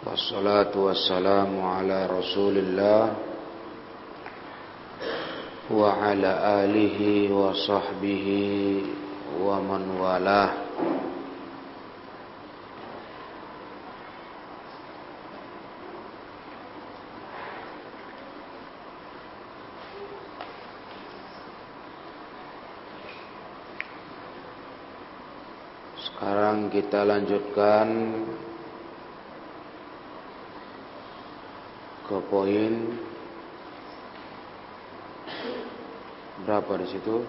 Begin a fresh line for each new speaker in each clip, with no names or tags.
Wassalatu wassalamu ala rasulillah Wa ala alihi wa sahbihi wa man walah Sekarang kita lanjutkan ke poin berapa di situ?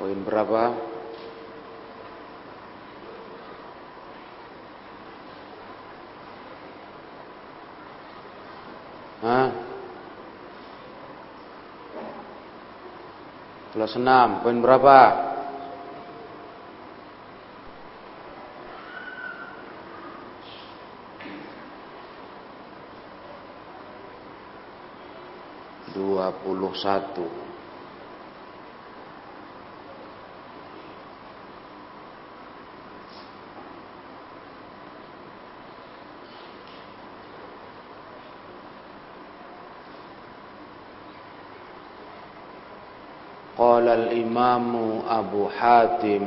Poin berapa? Hah? Kelas 6, poin berapa? 21 Qala al-imamu Abu Hatim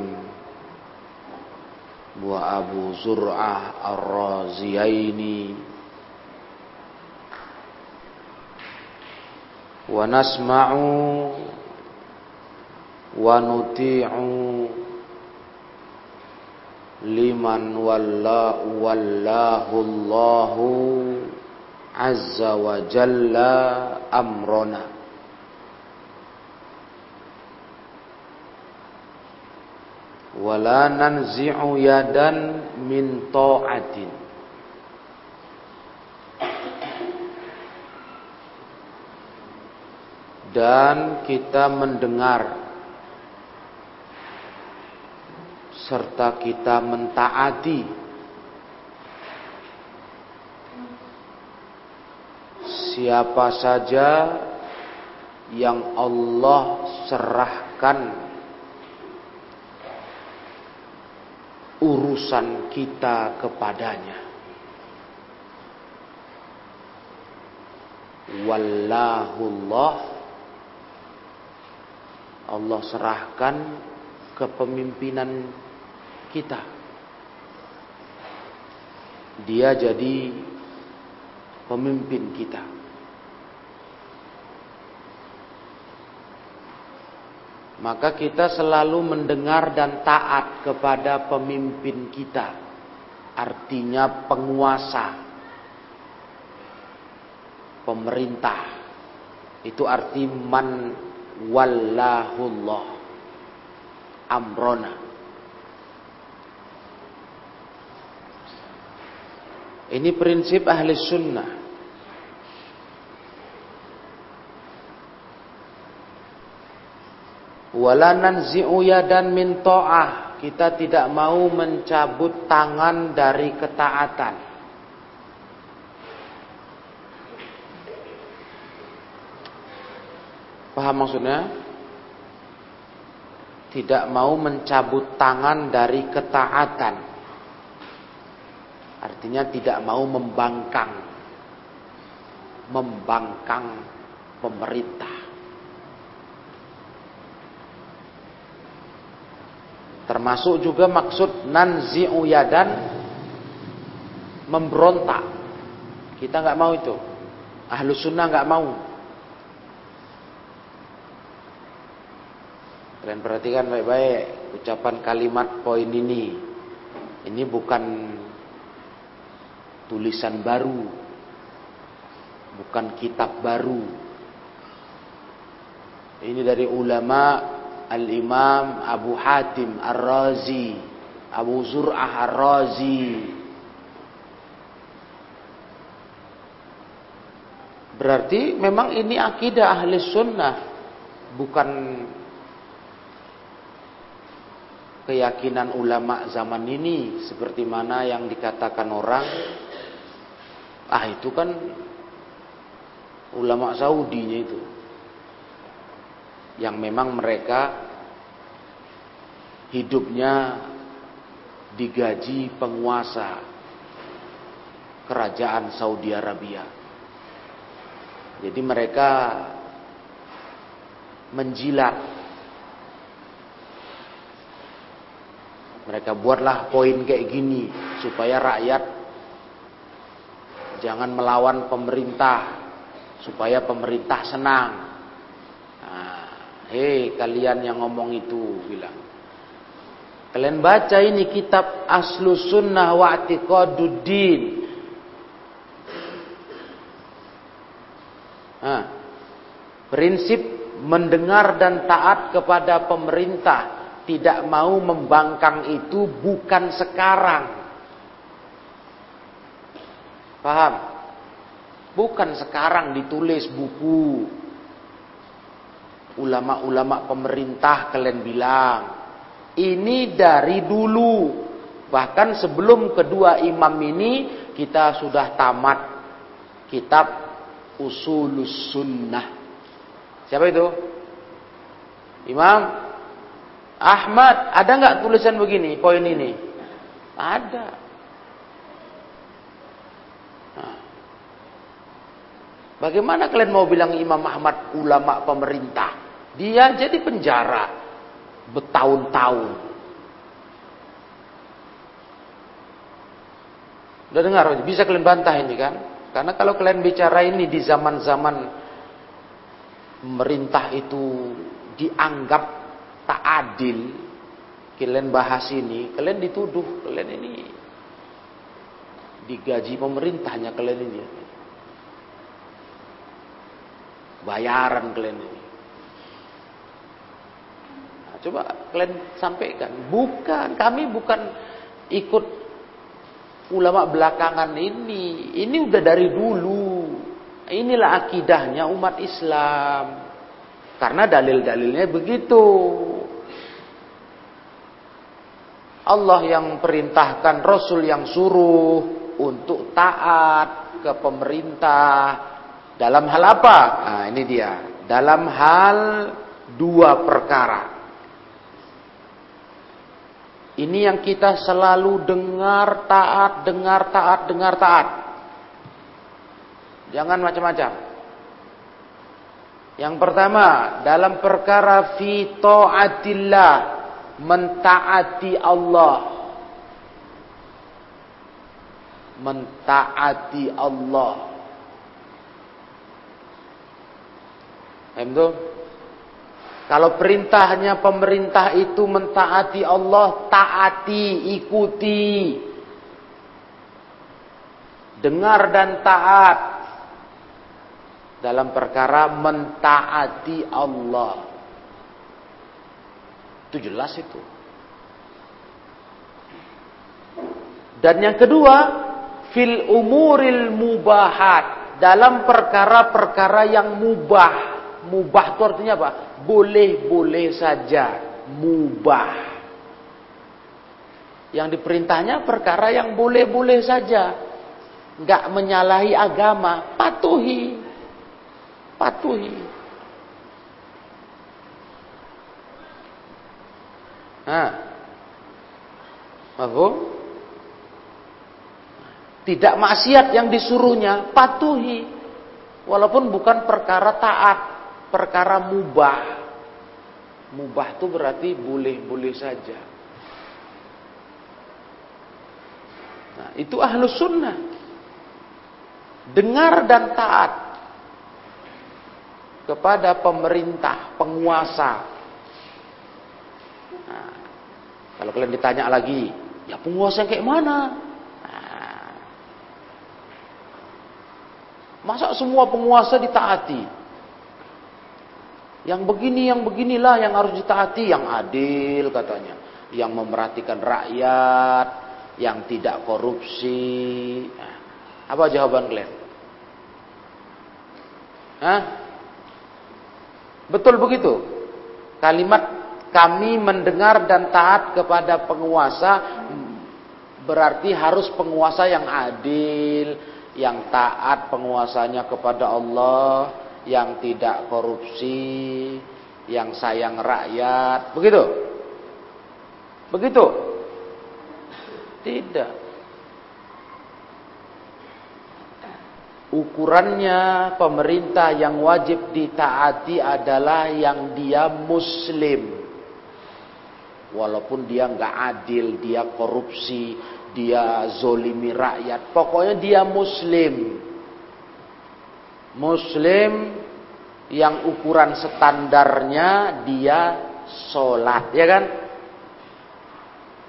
wa Abu Zur'ah ar-Raziyaini. ونسمع ونطيع لمن والله الله عز وجل أمرنا wala nanzi'u yadan min ta'atin dan kita mendengar. Serta kita mentaati. Siapa saja yang Allah serahkan urusan kita kepadanya. Wallahullah Allah serahkan kepemimpinan kita. Dia jadi pemimpin kita. maka kita selalu mendengar dan taat kepada pemimpin kita. Artinya penguasa, pemerintah. Itu arti man wallahullah amrona. Ini prinsip ahli sunnah. Walanan zi'uya dan min ta'ah. Kita tidak mau mencabut tangan dari ketaatan. Paham maksudnya? Tidak mau mencabut tangan dari ketaatan. Artinya tidak mau membangkang. Membangkang pemerintah. Termasuk juga maksud nanzi'u yadan memberontak. Kita nggak mau itu. Ahlu sunnah nggak mau. Kalian perhatikan baik-baik ucapan kalimat poin ini. Ini bukan tulisan baru. Bukan kitab baru. Ini dari ulama Al-Imam Abu Hatim Ar-Razi Abu Zur'ah Ar-Razi Berarti memang ini akidah ahli sunnah Bukan keyakinan ulama zaman ini Seperti mana yang dikatakan orang Ah itu kan ulama Saudinya itu yang memang mereka hidupnya digaji penguasa kerajaan Saudi Arabia. Jadi mereka menjilat. Mereka buatlah poin kayak gini supaya rakyat jangan melawan pemerintah, supaya pemerintah senang. Nah, hei kalian yang ngomong itu bilang. Kalian baca ini kitab Aslu Sunnah wa Atiqaduddin. Nah, prinsip mendengar dan taat kepada pemerintah, tidak mau membangkang itu bukan sekarang. Paham? Bukan sekarang ditulis buku. Ulama-ulama pemerintah kalian bilang, ini dari dulu. Bahkan sebelum kedua imam ini kita sudah tamat kitab Usulus Sunnah. Siapa itu? Imam Ahmad. Ada nggak tulisan begini, poin ini? Ada. Nah. Bagaimana kalian mau bilang Imam Ahmad ulama pemerintah? Dia jadi penjara bertahun-tahun. Udah dengar? Bisa kalian bantah ini kan? Karena kalau kalian bicara ini di zaman-zaman pemerintah itu dianggap tak adil, kalian bahas ini, kalian dituduh, kalian ini digaji pemerintahnya kalian ini. Bayaran kalian ini. Nah, coba kalian sampaikan, bukan kami bukan ikut ulama belakangan ini. Ini udah dari dulu. Inilah akidahnya umat Islam. Karena dalil-dalilnya begitu. Allah yang perintahkan, Rasul yang suruh untuk taat ke pemerintah dalam hal apa? Nah, ini dia. Dalam hal dua perkara. Ini yang kita selalu dengar taat, dengar taat, dengar taat. Jangan macam-macam. Yang pertama, dalam perkara fi taatillah, mentaati Allah. Mentaati Allah. Itu kalau perintahnya pemerintah itu mentaati Allah, taati, ikuti. Dengar dan taat dalam perkara mentaati Allah. Itu jelas itu. Dan yang kedua, fil umuril mubahat, dalam perkara-perkara yang mubah. Mubah itu artinya apa? Boleh-boleh saja, mubah. Yang diperintahnya perkara yang boleh-boleh saja. Enggak menyalahi agama, patuhi. Patuhi. Nah. Mahfum? Tidak maksiat yang disuruhnya, patuhi. Walaupun bukan perkara taat, perkara mubah. Mubah itu berarti boleh-boleh saja. Nah, itu ahlus sunnah. Dengar dan taat kepada pemerintah, penguasa. Nah, kalau kalian ditanya lagi, ya penguasa yang kayak mana? Nah, masa semua penguasa ditaati? Yang begini, yang beginilah yang harus ditaati, yang adil katanya, yang memerhatikan rakyat, yang tidak korupsi. Nah, apa jawaban kalian? Hah? Betul begitu. Kalimat kami mendengar dan taat kepada penguasa berarti harus penguasa yang adil, yang taat penguasanya kepada Allah, yang tidak korupsi, yang sayang rakyat. Begitu. Begitu? Tidak. Ukurannya pemerintah yang wajib ditaati adalah yang dia muslim. Walaupun dia nggak adil, dia korupsi, dia zolimi rakyat. Pokoknya dia muslim. Muslim yang ukuran standarnya dia sholat, ya kan?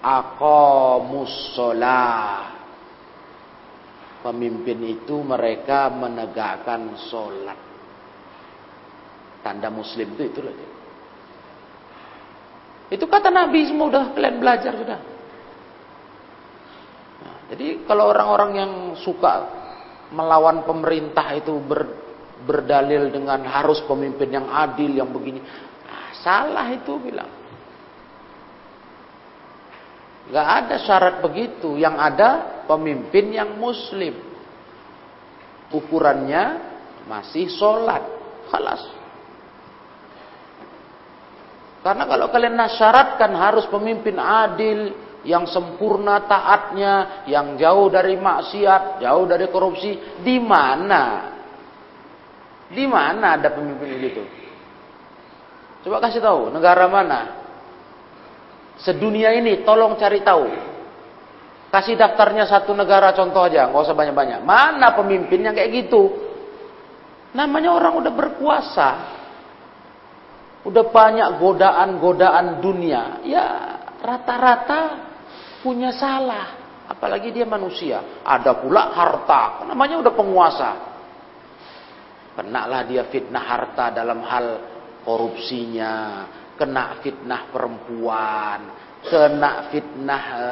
Aqamus sholat. Pemimpin itu mereka menegakkan sholat. Tanda muslim itu itu aja. Itu kata Nabi semua udah kalian belajar sudah. Nah, jadi kalau orang-orang yang suka melawan pemerintah itu ber, berdalil dengan harus pemimpin yang adil yang begini, nah, salah itu bilang. Gak ada syarat begitu. Yang ada pemimpin yang muslim. Ukurannya masih sholat. Kalas. Karena kalau kalian nasyaratkan harus pemimpin adil, yang sempurna taatnya, yang jauh dari maksiat, jauh dari korupsi, di mana? Di mana ada pemimpin begitu? Coba kasih tahu, negara mana? Sedunia ini tolong cari tahu. Kasih daftarnya satu negara contoh aja, nggak usah banyak-banyak. Mana pemimpin yang kayak gitu? Namanya orang udah berkuasa. Udah banyak godaan-godaan dunia. Ya rata-rata punya salah. Apalagi dia manusia. Ada pula harta. Namanya udah penguasa. Kenalah dia fitnah harta dalam hal korupsinya. Kena fitnah perempuan. Kena fitnah e,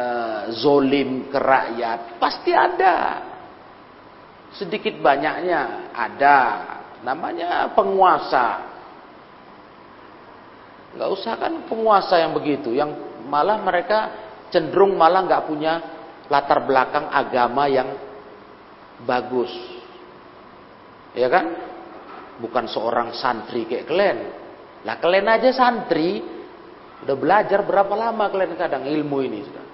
zolim ke rakyat. Pasti ada. Sedikit banyaknya ada. Namanya penguasa. Gak usah kan penguasa yang begitu, yang malah mereka cenderung malah nggak punya latar belakang agama yang bagus, ya kan? Bukan seorang santri kayak kalian. Lah kalian aja santri, udah belajar berapa lama kalian kadang ilmu ini sudah.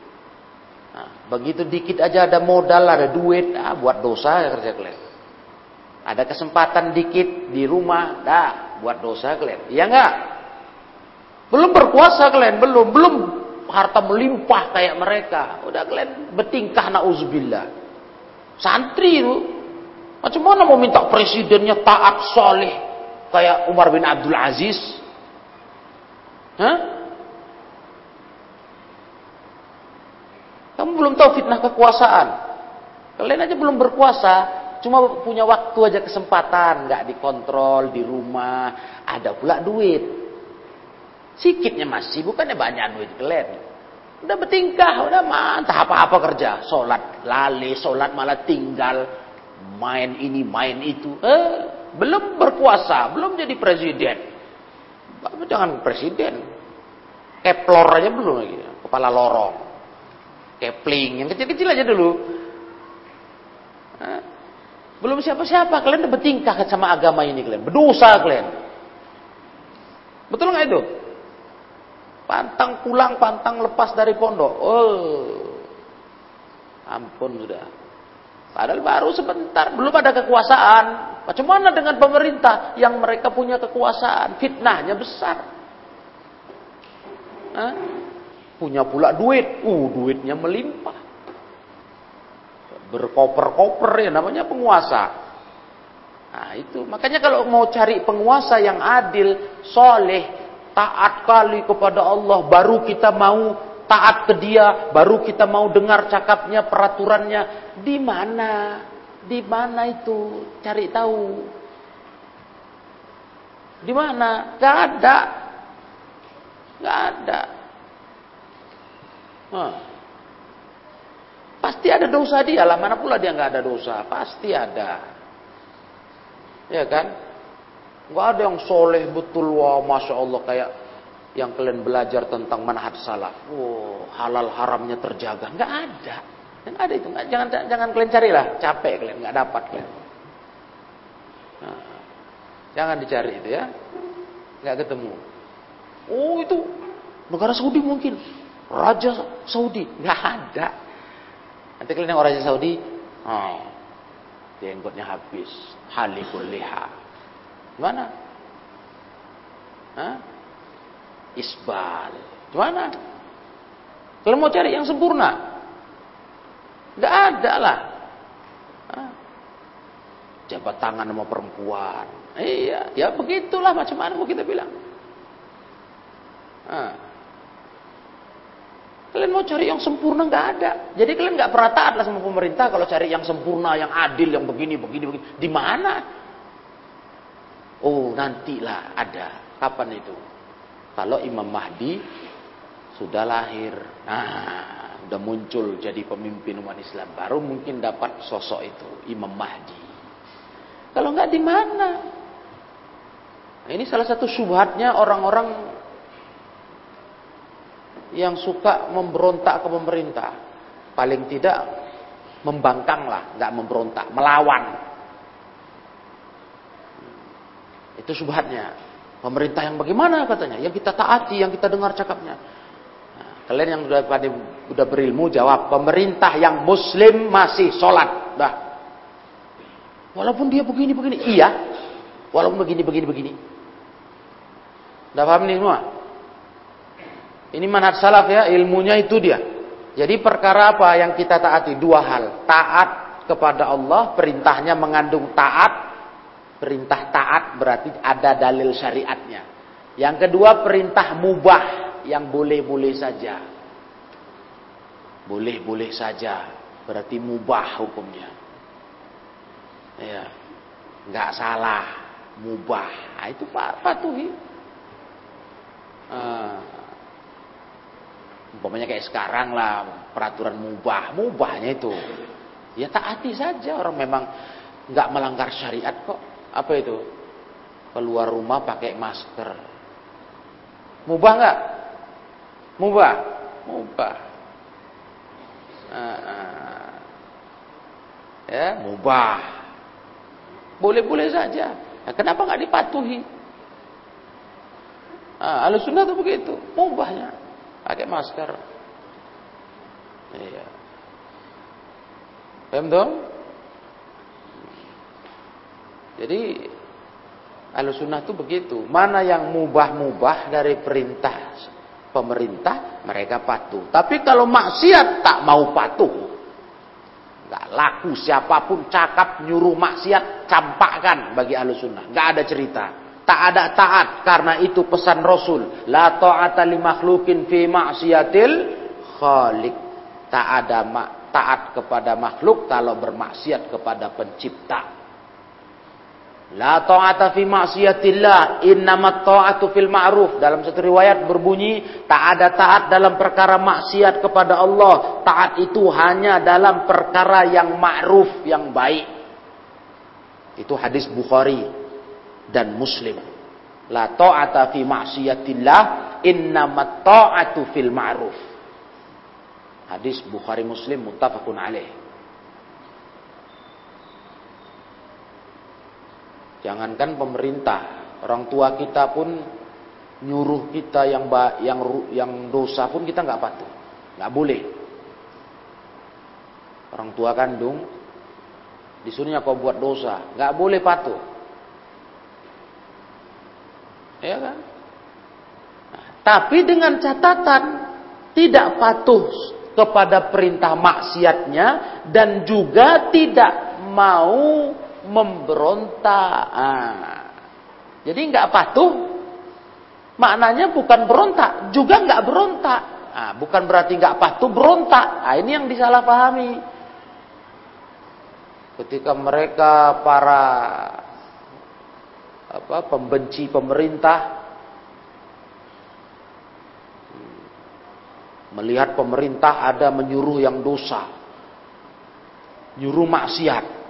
Nah, begitu dikit aja ada modal, ada duit, ah, buat dosa ya kerja kalian. Ada kesempatan dikit di rumah, dah buat dosa kalian. Iya enggak? Belum berkuasa kalian, belum, belum harta melimpah kayak mereka. Udah kalian bertingkah nauzubillah. Santri itu macam mana mau minta presidennya taat soleh kayak Umar bin Abdul Aziz? Hah? Kamu belum tahu fitnah kekuasaan. Kalian aja belum berkuasa, cuma punya waktu aja kesempatan, nggak dikontrol di rumah, ada pula duit. Sikitnya masih, bukannya banyak duit kalian. Udah bertingkah, udah mantap apa-apa kerja. Sholat lali, sholat malah tinggal. Main ini, main itu. Eh, belum berkuasa, belum jadi presiden. Jangan presiden. Keplor aja belum lagi. Kepala lorong. Kepling, yang kecil-kecil aja dulu. Eh, belum siapa-siapa, kalian udah bertingkah sama agama ini kalian. Berdosa kalian. Betul nggak itu? Pantang pulang, pantang lepas dari pondok. Oh, ampun sudah. Padahal baru sebentar, belum ada kekuasaan. Bagaimana dengan pemerintah yang mereka punya kekuasaan? Fitnahnya besar. Hah? Punya pula duit. Uh, duitnya melimpah. Berkoper-koper ya namanya penguasa. Nah itu, makanya kalau mau cari penguasa yang adil, soleh, taat kali kepada Allah, baru kita mau taat ke dia, baru kita mau dengar cakapnya, peraturannya. Di mana? Di mana itu? Cari tahu. Di mana? Gak ada. Gak ada. Nah. Pasti ada dosa dia lah. Mana pula dia nggak ada dosa? Pasti ada. Ya kan? Gak ada yang soleh betul wah masya Allah kayak yang kalian belajar tentang manhaj salaf. Oh, halal haramnya terjaga. Gak ada. Gak ada itu. Nggak, jangan jangan kalian carilah. Capek kalian. Gak dapat kalian. Nah, jangan dicari itu ya. Gak ketemu. Oh itu negara Saudi mungkin. Raja Saudi, nggak ada. Nanti kalian yang Raja Saudi, oh, jenggotnya habis, halikul liha. Gimana? Hah? Isbal. Gimana? Kalau mau cari yang sempurna, nggak ada lah. Jabat tangan sama perempuan. Iya, ya begitulah macam mana mau kita bilang. Hah. Kalian mau cari yang sempurna nggak ada. Jadi kalian nggak pernah taat lah sama pemerintah kalau cari yang sempurna, yang adil, yang begini, begini, begini. Di mana? Oh nantilah ada. Kapan itu? Kalau Imam Mahdi sudah lahir. Nah, sudah muncul jadi pemimpin umat Islam. Baru mungkin dapat sosok itu, Imam Mahdi. Kalau nggak di mana? Nah, ini salah satu subhatnya orang-orang yang suka memberontak ke pemerintah. Paling tidak membangkang lah, nggak memberontak, melawan. Itu subhatnya. Pemerintah yang bagaimana katanya? Yang kita taati, yang kita dengar cakapnya. Nah, kalian yang sudah pada sudah berilmu jawab, pemerintah yang muslim masih sholat. Dah. Walaupun dia begini begini, iya. Walaupun begini begini begini. Udah paham nih semua? Ini manhaj salaf ya, ilmunya itu dia. Jadi perkara apa yang kita taati? Dua hal. Taat kepada Allah, perintahnya mengandung taat. Perintah taat berarti ada dalil syariatnya. Yang kedua perintah mubah yang boleh-boleh saja. Boleh-boleh saja. Berarti mubah hukumnya. Ya. Enggak salah. Mubah. Nah, itu patuhi. Ah. Umpamanya kayak sekarang lah peraturan mubah, mubahnya itu. Ya taati saja orang memang nggak melanggar syariat kok. Apa itu? Keluar rumah pakai masker. Mubah nggak? Mubah, mubah. Uh, ya, mubah. Boleh-boleh saja. Nah, kenapa nggak dipatuhi? Nah, sunnah itu begitu, mubahnya. Pakai masker. Iya. Paham? Jadi Sunnah itu begitu. Mana yang mubah-mubah dari perintah pemerintah, mereka patuh. Tapi kalau maksiat tak mau patuh. Gak laku siapa pun cakap nyuruh maksiat, campakkan bagi Sunnah. Gak ada cerita. Tak ada taat karena itu pesan Rasul. La ta'ata li makhlukin fi ma'siyatil khaliq. Tak ada taat kepada makhluk kalau bermaksiat kepada pencipta. La ta'ata fi ma'siyatillah, innamat ta'atu fil ma'ruf. Dalam satu riwayat berbunyi, tak ada taat dalam perkara maksiat kepada Allah. Taat itu hanya dalam perkara yang ma'ruf, yang baik. Itu hadis Bukhari dan Muslim. La ta'ata fi ma'siyatillah, innamat ta'atu fil ma'ruf. Hadis Bukhari Muslim muttafaqun alaih. Jangankan pemerintah, orang tua kita pun nyuruh kita yang yang yang dosa pun kita nggak patuh, nggak boleh. Orang tua kandung disuruhnya kau buat dosa, nggak boleh patuh. Ya kan? Nah, tapi dengan catatan tidak patuh kepada perintah maksiatnya dan juga tidak mau memberontak. Jadi nggak patuh, maknanya bukan berontak, juga nggak berontak. Nah, bukan berarti nggak patuh berontak. Nah, ini yang disalahpahami. Ketika mereka para apa pembenci pemerintah melihat pemerintah ada menyuruh yang dosa nyuruh maksiat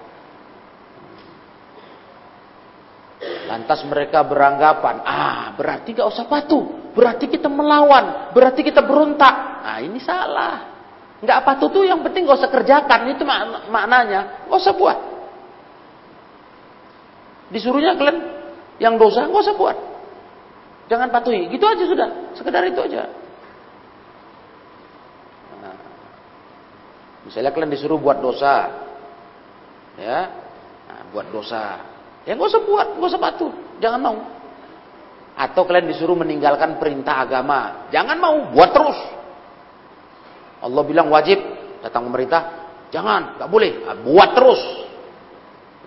lantas mereka beranggapan ah berarti gak usah patuh. Berarti kita melawan. Berarti kita berontak. Nah ini salah. Nggak patuh tuh yang penting gak usah kerjakan. Itu mak maknanya. Gak usah buat. Disuruhnya kalian yang dosa nggak usah buat. Jangan patuhi. Gitu aja sudah. Sekedar itu aja. Misalnya kalian disuruh buat dosa, ya, nah, buat dosa, ya nggak usah buat, nggak usah patuh, jangan mau. Atau kalian disuruh meninggalkan perintah agama, jangan mau, buat terus. Allah bilang wajib, datang pemerintah, jangan, nggak boleh, nah, buat terus.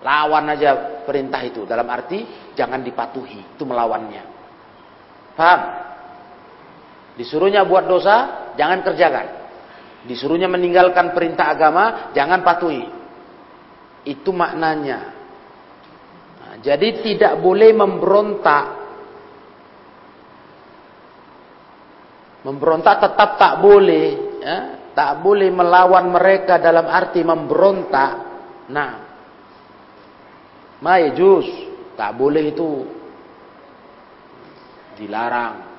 Lawan aja perintah itu, dalam arti jangan dipatuhi, itu melawannya. Paham? Disuruhnya buat dosa, jangan kerjakan. Disuruhnya meninggalkan perintah agama, jangan patuhi. Itu maknanya. Jadi tidak boleh memberontak. Memberontak tetap tak boleh. Ya? Tak boleh melawan mereka dalam arti memberontak. Nah, Majus, tak boleh itu. Dilarang.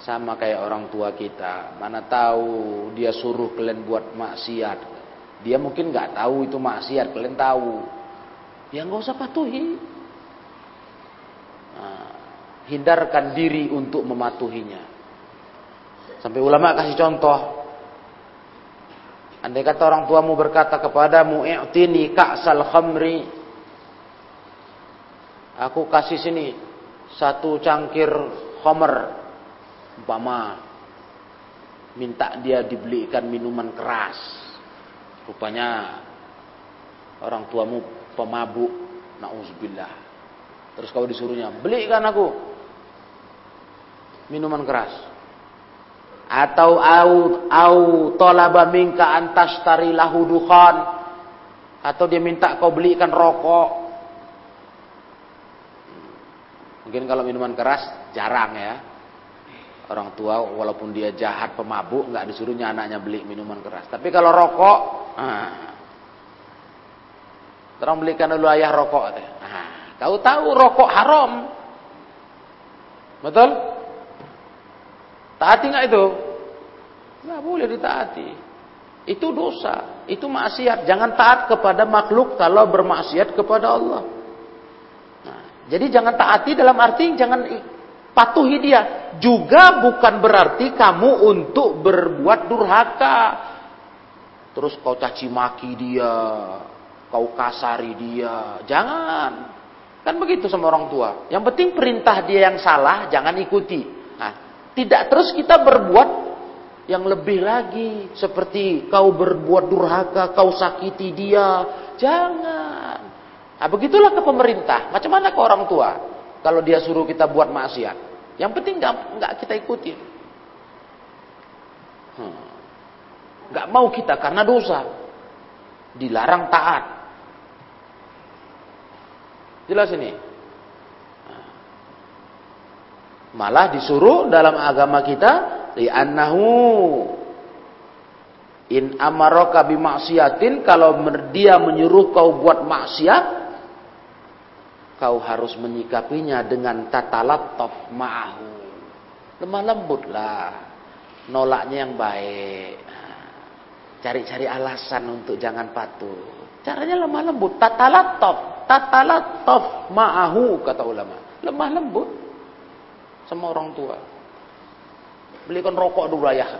Sama kayak orang tua kita. Mana tahu dia suruh kalian buat maksiat. Dia mungkin nggak tahu itu maksiat, kalian tahu. Ya nggak usah patuhi. Nah, hindarkan diri untuk mematuhinya. Sampai ulama kasih contoh. Andai kata orang tuamu berkata kepadamu, "I'tini ka'sal khamri." Aku kasih sini satu cangkir khamr umpama minta dia dibelikan minuman keras rupanya orang tuamu pemabuk. Nauzubillah terus kau disuruhnya belikan aku minuman keras. Atau au au talaba minka antastari lahu dukhan. Atau dia minta kau belikan rokok. Mungkin kalau minuman keras jarang ya. Orang tua walaupun dia jahat pemabuk nggak disuruhnya anaknya beli minuman keras. Tapi kalau rokok, ah, terang belikan dulu ayah rokok. Ah, kau tahu rokok haram, betul? Taati nggak itu? Nggak boleh ditaati. Itu dosa, itu maksiat. Jangan taat kepada makhluk kalau bermaksiat kepada Allah. Nah, jadi jangan taati dalam arti jangan patuhi dia. Juga bukan berarti kamu untuk berbuat durhaka. Terus kau caci maki dia, kau kasari dia. Jangan. Kan begitu sama orang tua. Yang penting perintah dia yang salah, jangan ikuti. Nah, tidak terus kita berbuat yang lebih lagi. Seperti kau berbuat durhaka, kau sakiti dia. Jangan. Nah, begitulah ke pemerintah. Macam mana ke orang tua? Kalau dia suruh kita buat maksiat. Yang penting nggak kita ikutin. Hmm. Nggak mau kita karena dosa. Dilarang taat. Jelas ini. Malah disuruh dalam agama kita li'annahu in amaraka bimaksiatin kalau dia menyuruh kau buat maksiat kau harus menyikapinya dengan tata lataf ma'ahu. Lemah lembutlah. Nolaknya yang baik. Cari-cari alasan untuk jangan patuh. Caranya lemah lembut. Tata lataf. Tata lataf ma'ahu kata ulama. Lemah lembut. Sama orang tua. Belikan rokok dulu ayah.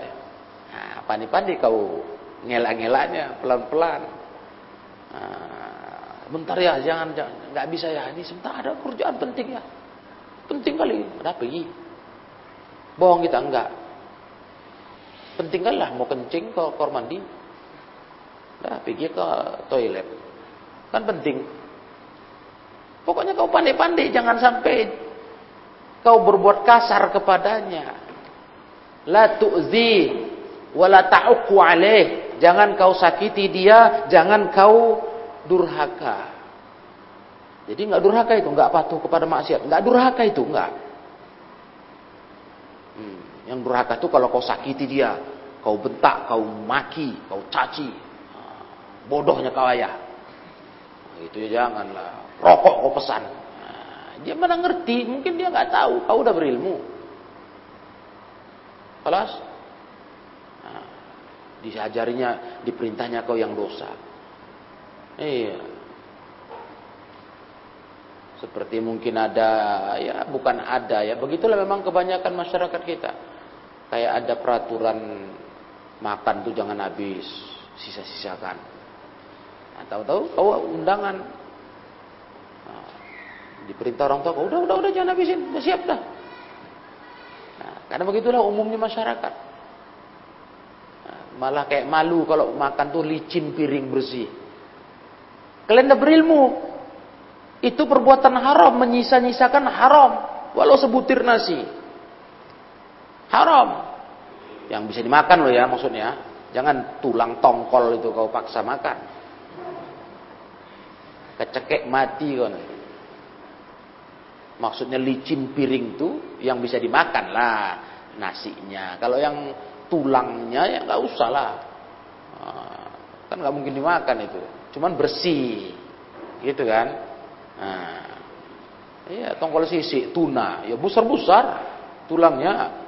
Nah, pandai-pandai kau ngelak-ngelaknya pelan-pelan. Nah, Bentar ya, jangan, jangan nggak bisa ya. Ini sebentar ada kerjaan penting ya. Penting kali. Ada pergi. Bohong kita enggak. Penting kali lah mau kencing ke kamar mandi. Nah, pergi ke toilet. Kan penting. Pokoknya kau pandai-pandai jangan sampai kau berbuat kasar kepadanya. La tu'zi wa la ta'uqu alaih. Jangan kau sakiti dia, jangan kau durhaka. Jadi nggak durhaka itu, nggak patuh kepada maksiat, nggak durhaka itu, nggak. Hmm, yang durhaka itu kalau kau sakiti dia, kau bentak, kau maki, kau caci, ah, bodohnya kau ayah. Nah, itu ya janganlah. Rokok kau pesan. Nah, dia mana ngerti, mungkin dia nggak tahu, kau udah berilmu. Kelas? Nah, diajarinya, diperintahnya kau yang dosa. Iya. Seperti mungkin ada, ya bukan ada ya. Begitulah memang kebanyakan masyarakat kita. Kayak ada peraturan makan tuh jangan habis, sisa-sisakan. Nah, tahu-tahu kau undangan nah, diperintah orang tua, udah udah udah jangan habisin, udah siap dah. Nah, karena begitulah umumnya masyarakat. Nah, malah kayak malu kalau makan tuh licin piring bersih. Kalian udah berilmu. Itu perbuatan haram, menyisa-nyisakan haram. Walau sebutir nasi. Haram. Yang bisa dimakan loh ya maksudnya. Jangan tulang tongkol itu kau paksa makan. Kecekek mati kan. Maksudnya licin piring tuh yang bisa dimakan lah nasinya. Kalau yang tulangnya ya nggak usah lah. Ah, kan nggak mungkin dimakan itu. Cuman bersih, gitu kan? Nah, iya tongkol sisi tuna, ya besar tulangnya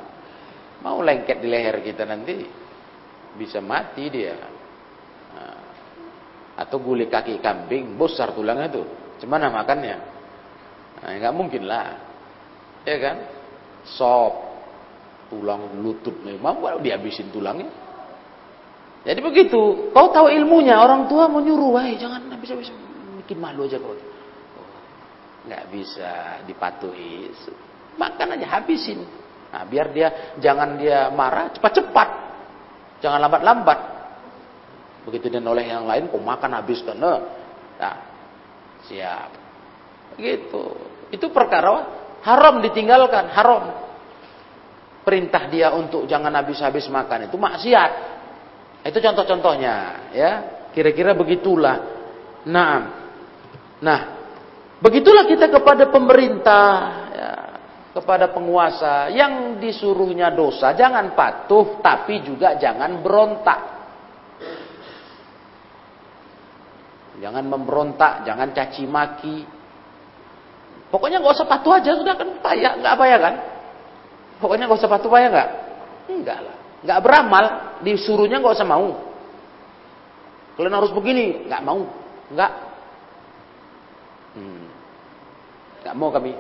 mau lengket di leher kita nanti bisa mati dia. Atau gulai kaki kambing besar tulangnya itu cuman makannya? Nah, nggak mungkin lah. Ya kan? Sop tulang lutut memang baru dihabisin tulangnya? Jadi begitu. Kau tahu ilmunya orang tua mau nyuruh wah jangan habis habis bikin malu aja kau nggak bisa dipatuhi. Makan aja habisin. Nah biar dia jangan dia marah cepat-cepat. Jangan lambat-lambat Begitu dan oleh yang lain, kau makan habis kan? Nah, siap. Gitu. Itu perkara haram ditinggalkan, haram. Perintah dia untuk jangan habis-habis makan itu maksiat. Itu contoh-contohnya, ya. Kira-kira begitulah. Nah, nah, begitulah kita kepada pemerintah, ya, kepada penguasa yang disuruhnya dosa, jangan patuh, tapi juga jangan berontak. Jangan memberontak, jangan caci maki. Pokoknya nggak usah patuh aja sudah kan payah, nggak ya kan? Pokoknya nggak usah patuh payah nggak? Enggak lah. Nggak beramal, disuruhnya nggak usah mau. Kalian harus begini, nggak mau, nggak. Hmm. Mau kami.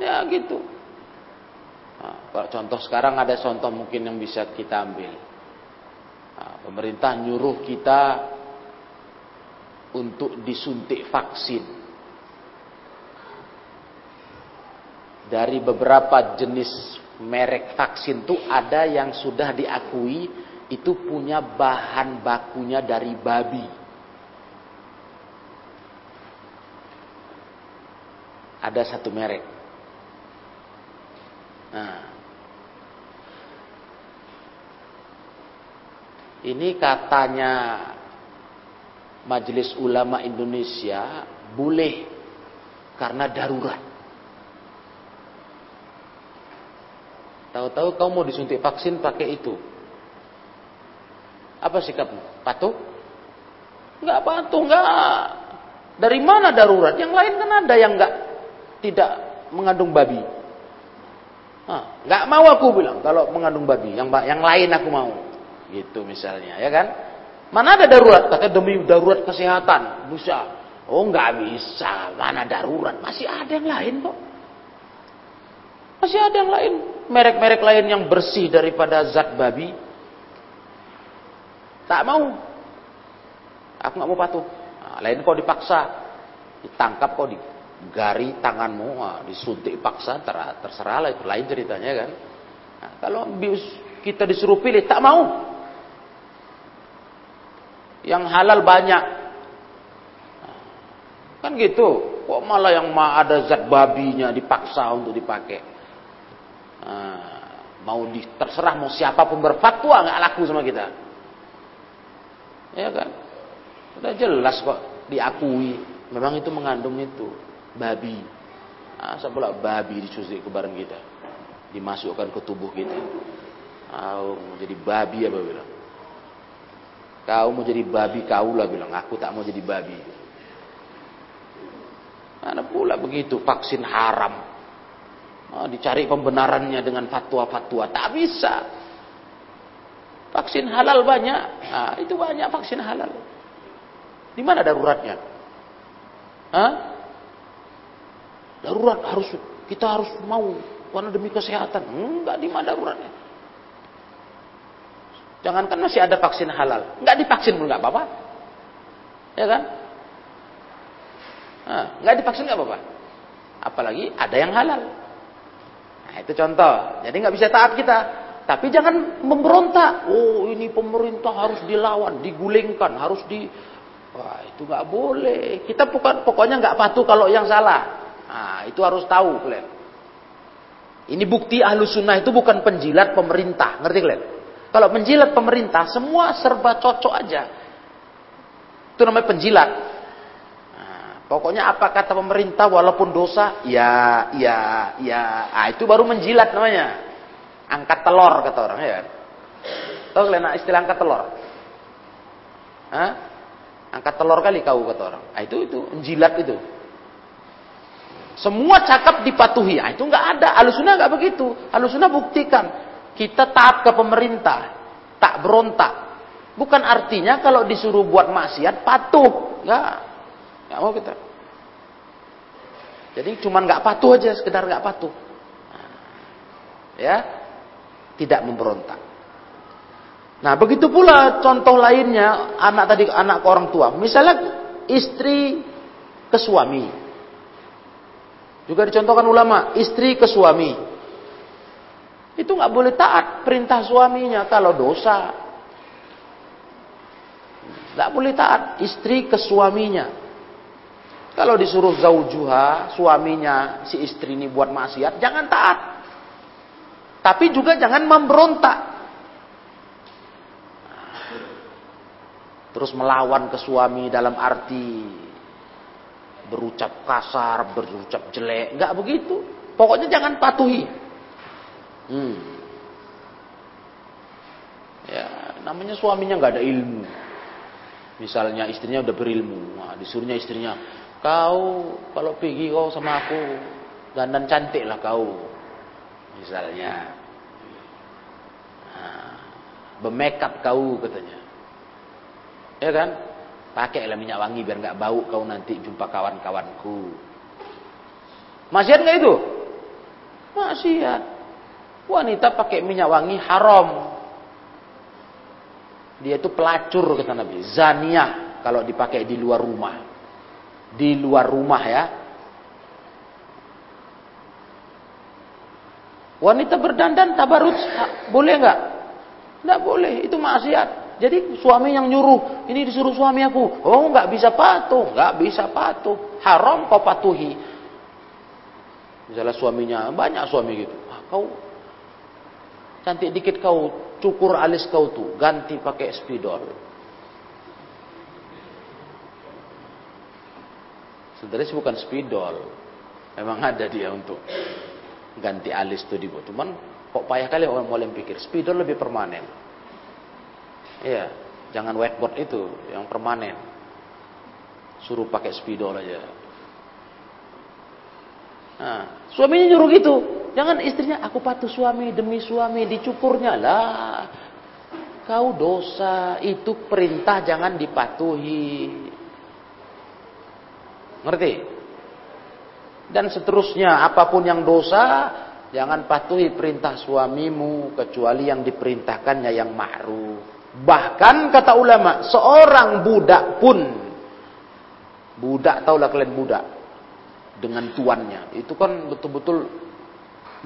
Ya gitu. Nah, kalau contoh sekarang ada contoh mungkin yang bisa kita ambil. Nah, pemerintah nyuruh kita untuk disuntik vaksin. Dari beberapa jenis merek vaksin itu ada yang sudah diakui itu punya bahan bakunya dari babi. Ada satu merek. Nah, ini katanya Majelis Ulama Indonesia boleh karena darurat. Tahu-tahu kau mau disuntik vaksin pakai itu. Apa sikapmu? Patuh? Enggak patuh, enggak. Dari mana darurat? Yang lain kan ada yang enggak tidak mengandung babi. Enggak mau aku bilang kalau mengandung babi. Yang yang lain aku mau. Gitu misalnya, ya kan? Mana ada darurat? Kata demi darurat kesehatan. Bisa. Oh nggak bisa. Mana darurat? Masih ada yang lain kok. Masih ada yang lain. Merek-merek lain yang bersih daripada zat babi. Tak mau. Aku nggak mau patuh. Nah, lain kau dipaksa. Ditangkap kau digari tanganmu. Nah, disuntik paksa. Terserah lah itu. Lain ceritanya kan. Nah, kalau kita disuruh pilih. Tak mau. Yang halal banyak. Kan gitu. Kok malah yang ada zat babinya dipaksa untuk dipakai. Nah, mau di, terserah mau siapa pun berfatwa nggak laku sama kita. Ya kan? Sudah jelas kok diakui. Memang itu mengandung itu babi. Nah, pula babi disusuk ke barang kita. Dimasukkan ke tubuh kita. Oh, jadi babi apa bilang? Kau mau jadi babi kau lah bilang, aku tak mau jadi babi. Mana pula begitu vaksin haram. Oh, dicari pembenarannya dengan fatwa-fatwa. Tak bisa. Vaksin halal banyak. Nah, itu banyak vaksin halal. Di mana daruratnya? Hah? Darurat harus kita harus mau karena demi kesehatan. Enggak di mana daruratnya. Jangankan masih ada vaksin halal, nggak divaksin pun nggak apa-apa, ya kan? Nah, nggak divaksin nggak apa-apa, apalagi ada yang halal. Nah itu contoh. Jadi nggak bisa taat kita. Tapi jangan memberontak. Oh ini pemerintah harus dilawan, digulingkan, harus di Wah itu nggak boleh. Kita bukan pokoknya nggak patuh kalau yang salah. Nah itu harus tahu kalian. Ini bukti ahlu sunnah itu bukan penjilat pemerintah, ngerti kalian? Kalau penjilat pemerintah semua serba cocok aja. Itu namanya penjilat. Nah, pokoknya apa kata pemerintah walaupun dosa, ya, ya, ya. Ah itu baru menjilat namanya. Angkat telur kata orang ya. Tahu kalian istilah angkat telur? Hah? Angkat telur kali kau kata orang. Ah, itu itu jilat itu. Semua cakap dipatuhi. Ah, itu nggak ada. Alusuna nggak begitu. Alusuna buktikan kita taat ke pemerintah, tak berontak. Bukan artinya kalau disuruh buat maksiat patuh. Nggak. Nggak mau kita. Jadi cuman nggak patuh aja, sekedar nggak patuh. Nah, ya, tidak memberontak. Nah, begitu pula contoh lainnya anak tadi anak ke orang tua. Misalnya istri ke suami. Juga dicontohkan ulama, istri ke suami. Itu nggak boleh taat perintah suaminya kalau dosa. Nggak boleh taat istri ke suaminya. Kalau disuruh zaujuha, suaminya si istri ini buat maksiat, jangan taat. Tapi juga jangan memberontak. terus melawan ke suami dalam arti berucap kasar, berucap jelek, nggak begitu. Pokoknya jangan patuhi. Hmm. Ya, namanya suaminya nggak ada ilmu. Misalnya istrinya udah berilmu, nah, disuruhnya istrinya, kau kalau pergi kau sama aku, dandan cantik lah kau. Misalnya, nah, bemakeup kau katanya. Ya kan? Pakailah minyak wangi biar nggak bau kau nanti jumpa kawan-kawanku. Maksiat nggak itu? Maksiat. Wanita pakai minyak wangi haram. Dia itu pelacur kata Nabi. Zaniah kalau dipakai di luar rumah. Di luar rumah ya. Wanita berdandan tabarut boleh nggak? Nggak boleh, itu maksiat. Jadi suami yang nyuruh, ini disuruh suami aku. Oh, nggak bisa patuh, nggak bisa patuh. Haram kau patuhi. Misalnya suaminya, banyak suami gitu. Ah, kau cantik dikit kau, cukur alis kau tuh, ganti pakai spidol. Sebenarnya bukan spidol. Memang ada dia untuk ganti alis tuh dibuat. Cuman kok payah kali orang mulai pikir, spidol lebih permanen. Iya, jangan whiteboard itu yang permanen. Suruh pakai spidol aja. Nah, suaminya nyuruh gitu. Jangan istrinya, aku patuh suami demi suami dicukurnya lah. Kau dosa, itu perintah jangan dipatuhi. Ngerti? Dan seterusnya, apa pun yang dosa, jangan patuhi perintah suamimu kecuali yang diperintahkannya yang ma'ruf. Bahkan kata ulama, seorang budak pun budak taulah kalian budak dengan tuannya. Itu kan betul-betul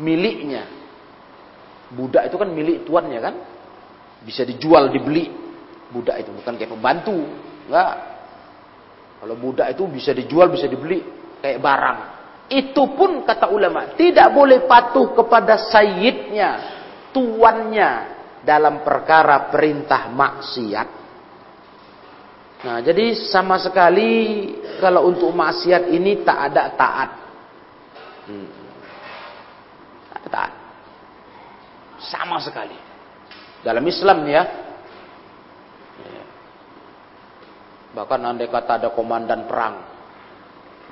miliknya. Budak itu kan milik tuannya kan? Bisa dijual, dibeli. Budak itu bukan kayak pembantu, enggak. Kalau budak itu bisa dijual, bisa dibeli kayak barang. Itu pun kata ulama tidak boleh patuh kepada sayyidnya, tuannya, dalam perkara perintah maksiat. Nah, jadi sama sekali kalau untuk maksiat ini tak ada taat. Hmm. Taat. Sama sekali. Dalam Islam ya. Bahkan andai kata ada komandan perang.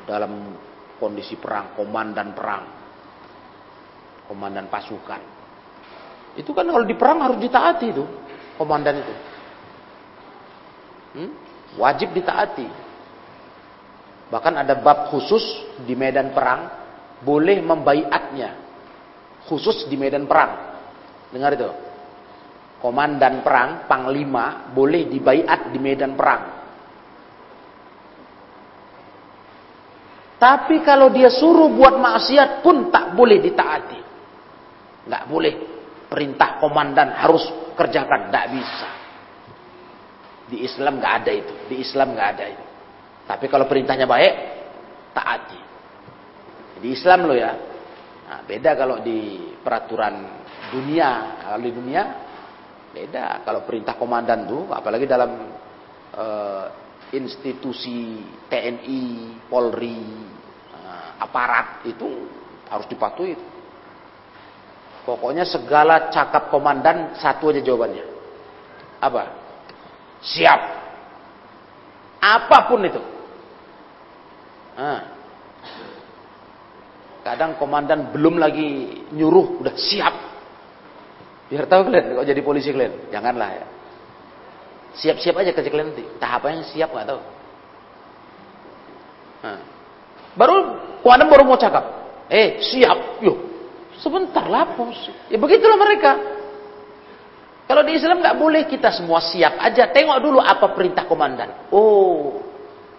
Dalam kondisi perang, komandan perang. Komandan pasukan itu kan kalau di perang harus ditaati itu komandan itu. Hmm? Wajib ditaati. Bahkan ada bab khusus di medan perang boleh membaiatnya khusus di medan perang. Dengar itu. komandan perang, panglima, boleh dibaiat di medan perang. Tapi kalau dia suruh buat maksiat pun tak boleh ditaati. Nggak boleh perintah komandan harus kerjakan, nggak bisa. Di Islam nggak ada itu, di Islam nggak ada itu. Tapi kalau perintahnya baik, taati. Di Islam lo ya. Nah, beda kalau di peraturan dunia. Kalau di dunia Beda kalau perintah komandan tuh, apalagi dalam uh, institusi TNI, Polri, uh, aparat itu harus dipatuhi. Pokoknya segala cakap komandan satu aja jawabannya. Apa? Siap. Apa pun itu. Nah. Kadang komandan belum lagi nyuruh udah siap Biar tahu kalian kok jadi polisi kalian. Janganlah ya. Siap-siap aja kerja kalian nanti. Tahapannya siap nggak tahu. Nah. Baru kuadam baru mau cakap. Eh siap. Yuk. Sebentar lah Ya begitulah mereka. Kalau di Islam nggak boleh kita semua siap aja. Tengok dulu apa perintah komandan. Oh,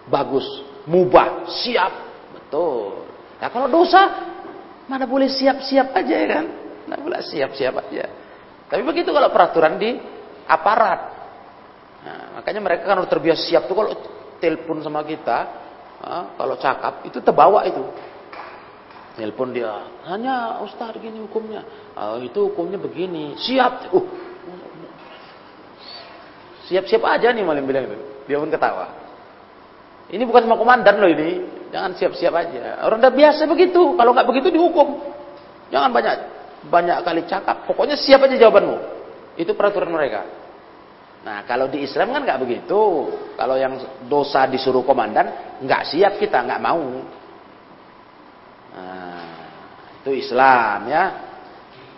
bagus, mubah, siap, betul. Nah kalau dosa, mana boleh siap-siap aja ya kan? Mana boleh siap-siap aja. Tapi begitu kalau peraturan di aparat. Nah, makanya mereka kan harus terbiasa siap tuh kalau telepon sama kita, nah, kalau cakap itu terbawa itu. Telepon dia, hanya Ustaz gini hukumnya. Oh, itu hukumnya begini. Siap. Uh. Siap-siap aja nih malam bilang itu. Dia pun ketawa. Ini bukan sama komandan loh ini. Jangan siap-siap aja. Orang udah biasa begitu. Kalau nggak begitu dihukum. Jangan banyak banyak kali cakap, pokoknya siap aja jawabanmu. Itu peraturan mereka. Nah, kalau di Islam kan nggak begitu. Kalau yang dosa disuruh komandan, nggak siap kita, nggak mau. Nah, itu Islam ya.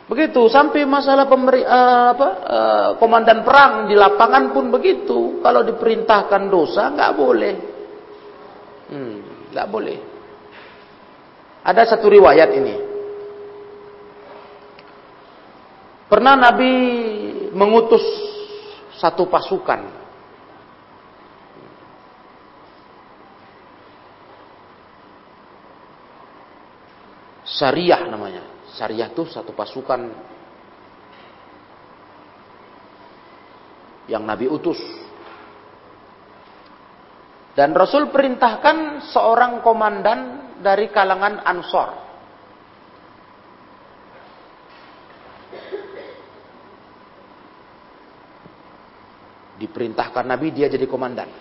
Begitu sampai masalah pemberi uh, apa uh, komandan perang di lapangan pun begitu. Kalau diperintahkan dosa nggak boleh. Hmm, nggak boleh. Ada satu riwayat ini. Pernah Nabi mengutus satu pasukan Syariah namanya. Syariah itu satu pasukan yang Nabi utus. Dan Rasul perintahkan seorang komandan dari kalangan Ansor. Diperintahkan Nabi dia jadi komandan.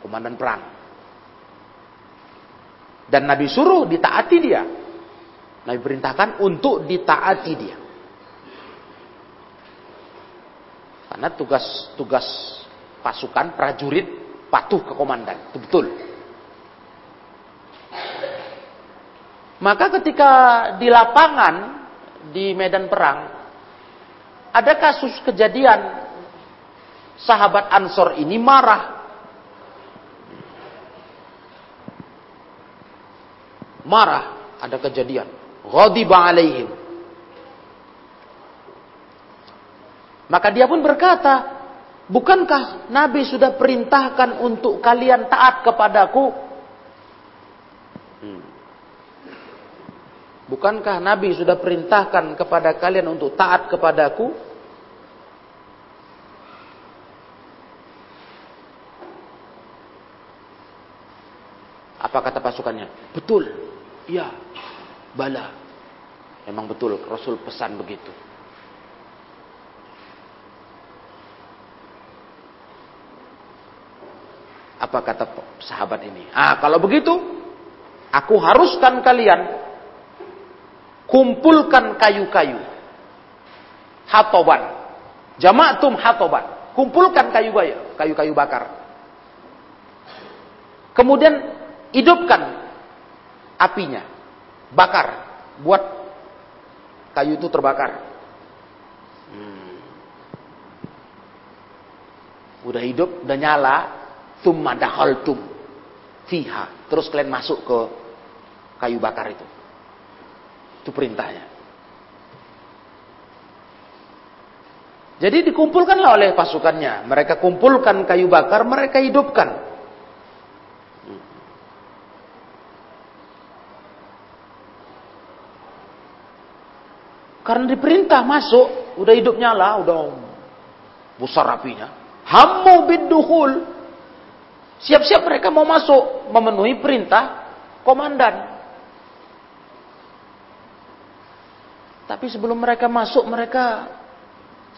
Komandan perang. Dan Nabi suruh ditaati dia. Nabi perintahkan untuk ditaati dia. Karena tugas-tugas pasukan prajurit patuh ke komandan. Itu betul. Maka ketika di lapangan di medan perang ada kasus kejadian sahabat Ansor ini marah. Marah, ada kejadian. Ghadiba alaihim. Maka dia pun berkata, Bukankah Nabi sudah perintahkan untuk kalian taat kepadaku? Hmm. Bukankah Nabi sudah perintahkan kepada kalian untuk taat kepadaku? Apa kata pasukannya? Betul. Iya. Bala. Memang betul Rasul pesan begitu. Apa kata sahabat ini? Ah, kalau begitu, aku haruskan kalian kumpulkan kayu-kayu. Hatoban. Jama'tum hatoban. Kumpulkan kayu-kayu, kayu-kayu bakar. Kemudian hidupkan apinya, bakar, buat kayu itu terbakar. Hmm. Udah hidup, udah nyala, tumma dahaltum fiha. Terus kalian masuk ke kayu bakar itu. Itu perintahnya. Jadi dikumpulkanlah oleh pasukannya. Mereka kumpulkan kayu bakar, mereka hidupkan. Karena diperintah masuk, udah hidup nyala, udah besar apinya. Hammu biduhul. Siap-siap mereka mau masuk, memenuhi perintah komandan. Tapi sebelum mereka masuk, mereka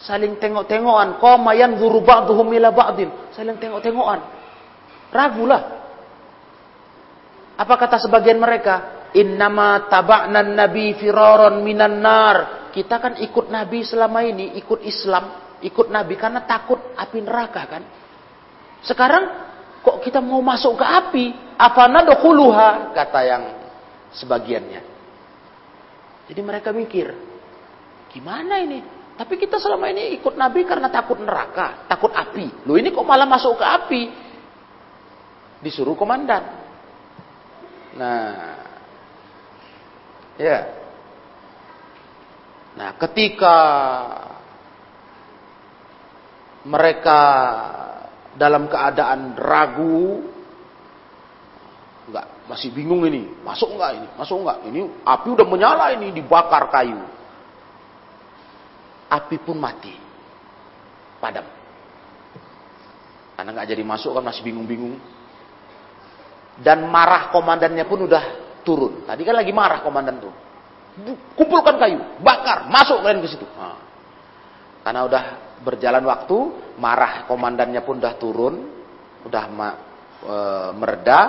saling tengok-tengokan. Qama yanzuru ba'duhum ila ba'din. Saling tengok-tengokan. Ragulah. Apa kata sebagian mereka? Innama taba'na nabi firaron minan nar. Kita kan ikut Nabi selama ini, ikut Islam, ikut Nabi karena takut api neraka kan. Sekarang kok kita mau masuk ke api? Apa nadkhuluha kata yang sebagiannya. Jadi mereka mikir, gimana ini? Tapi kita selama ini ikut Nabi karena takut neraka, takut api. Loh ini kok malah masuk ke api? Disuruh komandan. Nah, ya. Nah, ketika mereka dalam keadaan ragu, enggak, masih bingung ini, masuk enggak ini, masuk enggak, ini api udah menyala ini, dibakar kayu. Api pun mati, padam. Karena enggak jadi masuk kan masih bingung-bingung. Dan marah komandannya pun udah turun. Tadi kan lagi marah komandan tuh kumpulkan kayu, bakar, masuk kalian ke situ. Nah. Karena udah berjalan waktu, marah komandannya pun udah turun, udah e, mereda,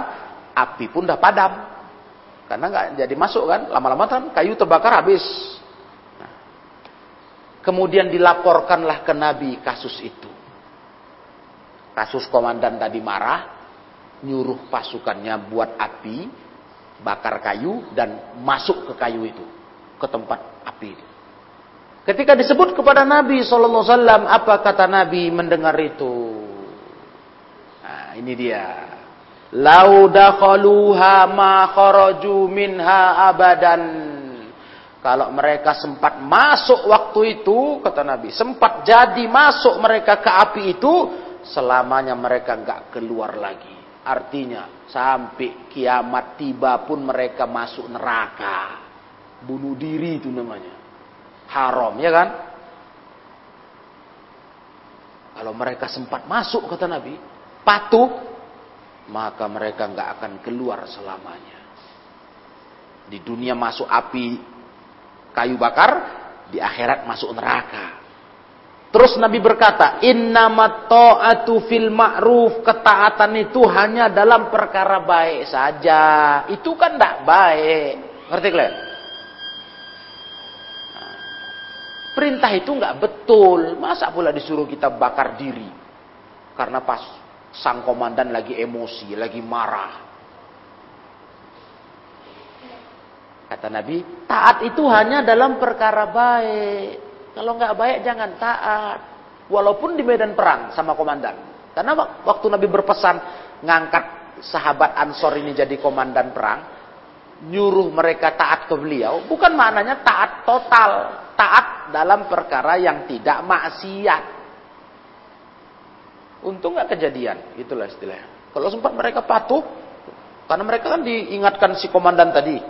api pun udah padam. Karena nggak jadi masuk kan, lama-lama kan kayu terbakar habis. Nah. Kemudian dilaporkanlah ke Nabi kasus itu. Kasus komandan tadi marah, nyuruh pasukannya buat api, bakar kayu dan masuk ke kayu itu ke tempat api itu. Ketika disebut kepada Nabi Shallallahu Alaihi Wasallam, apa kata Nabi mendengar itu? Nah, ini dia. Laudakhaluha ma kharaju minha abadan. Kalau mereka sempat masuk waktu itu, kata Nabi, sempat jadi masuk mereka ke api itu, selamanya mereka nggak keluar lagi. Artinya, sampai kiamat tiba pun mereka masuk neraka. Bunuh diri itu namanya. Haram, ya kan? Kalau mereka sempat masuk, kata Nabi, patuh, maka mereka nggak akan keluar selamanya. Di dunia masuk api kayu bakar, di akhirat masuk neraka. Terus Nabi berkata, Innamat ta'atu fil ma'ruf. Ketaatan itu hanya dalam perkara baik saja. Itu kan tidak baik. Ngerti kalian? Perintah itu nggak betul. Masa pula disuruh kita bakar diri? Karena pas sang komandan lagi emosi, lagi marah. Kata Nabi, taat itu hanya dalam perkara baik. Kalau nggak baik jangan taat. Walaupun di medan perang sama komandan. Karena waktu Nabi berpesan ngangkat sahabat Ansor ini jadi komandan perang, nyuruh mereka taat ke beliau, bukan maknanya taat total taat dalam perkara yang tidak maksiat. Untung nggak kejadian, itulah istilahnya. Kalau sempat mereka patuh, karena mereka kan diingatkan si komandan tadi.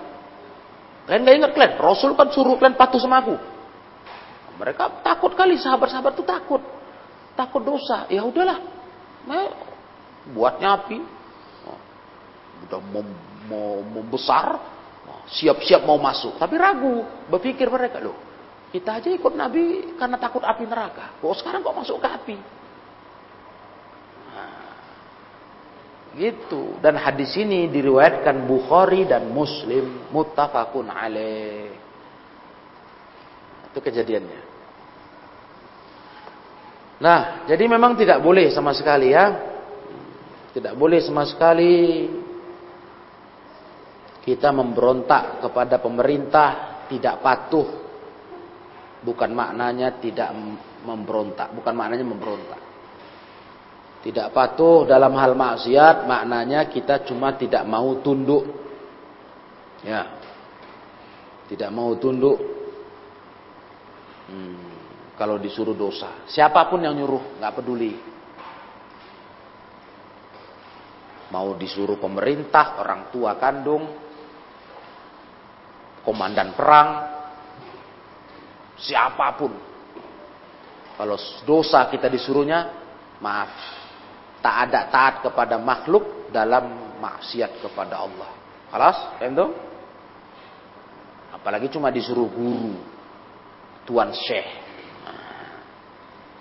Kalian nggak ingat kalian, Rasul kan suruh kalian patuh sama aku. Mereka takut kali, sahabat-sahabat itu takut. Takut dosa. Ya udahlah. Nah, buatnya api. Udah mau, mau, mau besar, siap-siap mau masuk. Tapi ragu, berpikir mereka loh. Kita aja ikut Nabi karena takut api neraka. Kok sekarang kok masuk ke api? Nah, gitu. Dan hadis ini diriwayatkan Bukhari dan Muslim muttafaqun alaih. Itu kejadiannya. Nah, jadi memang tidak boleh sama sekali ya. Tidak boleh sama sekali kita memberontak kepada pemerintah, tidak patuh bukan maknanya tidak memberontak, bukan maknanya memberontak. Tidak patuh dalam hal maksiat, maknanya kita cuma tidak mau tunduk. Ya. Tidak mau tunduk. Hmm. kalau disuruh dosa. Siapa pun yang nyuruh, nggak peduli. Mau disuruh pemerintah, orang tua kandung, komandan perang, siapa pun. Kalau dosa kita disuruhnya, maaf, tak ada taat kepada makhluk dalam maksiat kepada Allah. Kelas, itu? Apalagi cuma disuruh guru, tuan syekh.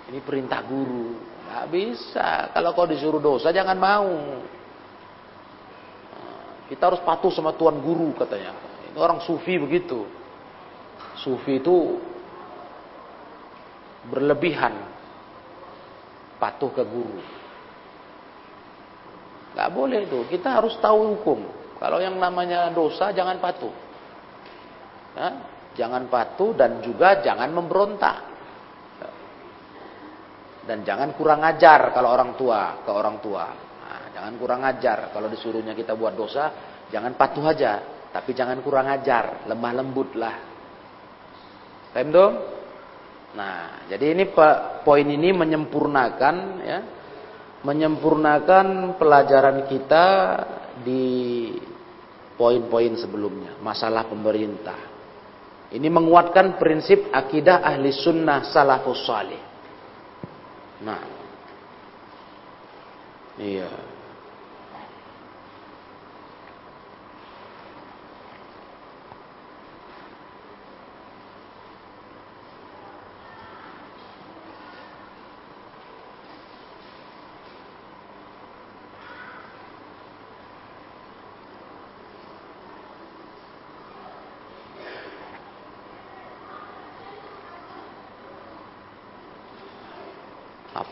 Ini perintah guru, nggak bisa. Kalau kau disuruh dosa jangan mau. Kita harus patuh sama tuan guru katanya. Itu orang sufi begitu. Sufi itu berlebihan patuh ke guru. Gak boleh itu. Kita harus tahu hukum. Kalau yang namanya dosa jangan patuh. Ya, jangan patuh dan juga jangan memberontak. Dan jangan kurang ajar kalau orang tua ke orang tua. Nah, jangan kurang ajar kalau disuruhnya kita buat dosa, jangan patuh aja, tapi jangan kurang ajar, lemah lembut lah. Paham dong? Nah, jadi ini poin ini menyempurnakan ya, menyempurnakan pelajaran kita di poin-poin sebelumnya, masalah pemerintah. Ini menguatkan prinsip akidah ahli sunnah salafus salih. Nah, iya.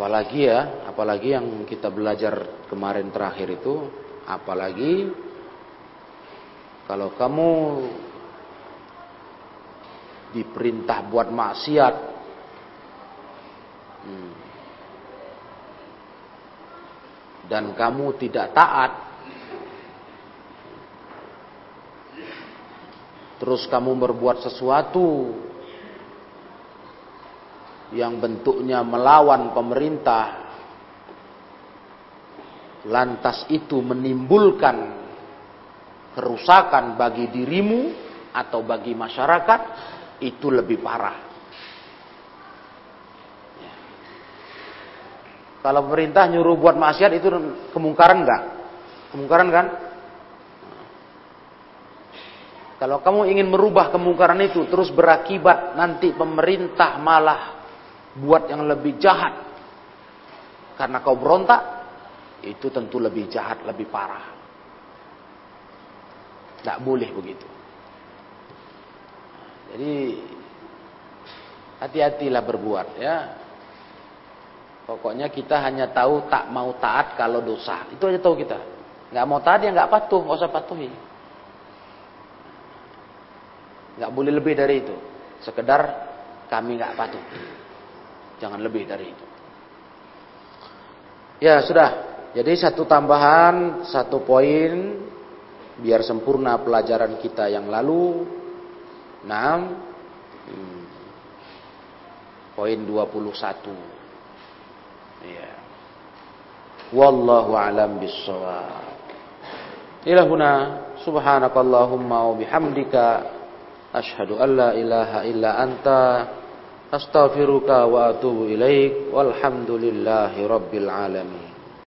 Apalagi ya, apalagi yang kita belajar kemarin terakhir itu, apalagi kalau kamu diperintah buat maksiat, hmm, dan kamu tidak taat, terus kamu berbuat sesuatu yang bentuknya melawan pemerintah lantas itu menimbulkan kerusakan bagi dirimu atau bagi masyarakat itu lebih parah. Ya. Kalau pemerintah nyuruh buat maksiat itu kemungkaran enggak? Kemungkaran kan? Kalau kamu ingin merubah kemungkaran itu terus berakibat nanti pemerintah malah buat yang lebih jahat. Karena kau berontak itu tentu lebih jahat lebih parah. Tidak boleh begitu. Jadi hati-hatilah berbuat ya. Pokoknya kita hanya tahu tak mau taat kalau dosa. Itu aja tahu kita. Nggak mau taat ya nggak patuh. Nggak usah patuhi. Nggak boleh lebih dari itu. Sekedar kami nggak patuh Jangan lebih dari itu. Ya sudah. Jadi satu tambahan, satu poin biar sempurna pelajaran kita yang lalu. 6 hmm, poin 21. Ya. Wallahu alam bissawab. Ilahuna subhanakallahumma wa bihamdika asyhadu an la ilaha illa anta أستغفرك وأتوب إليك والحمد لله رب العالمين.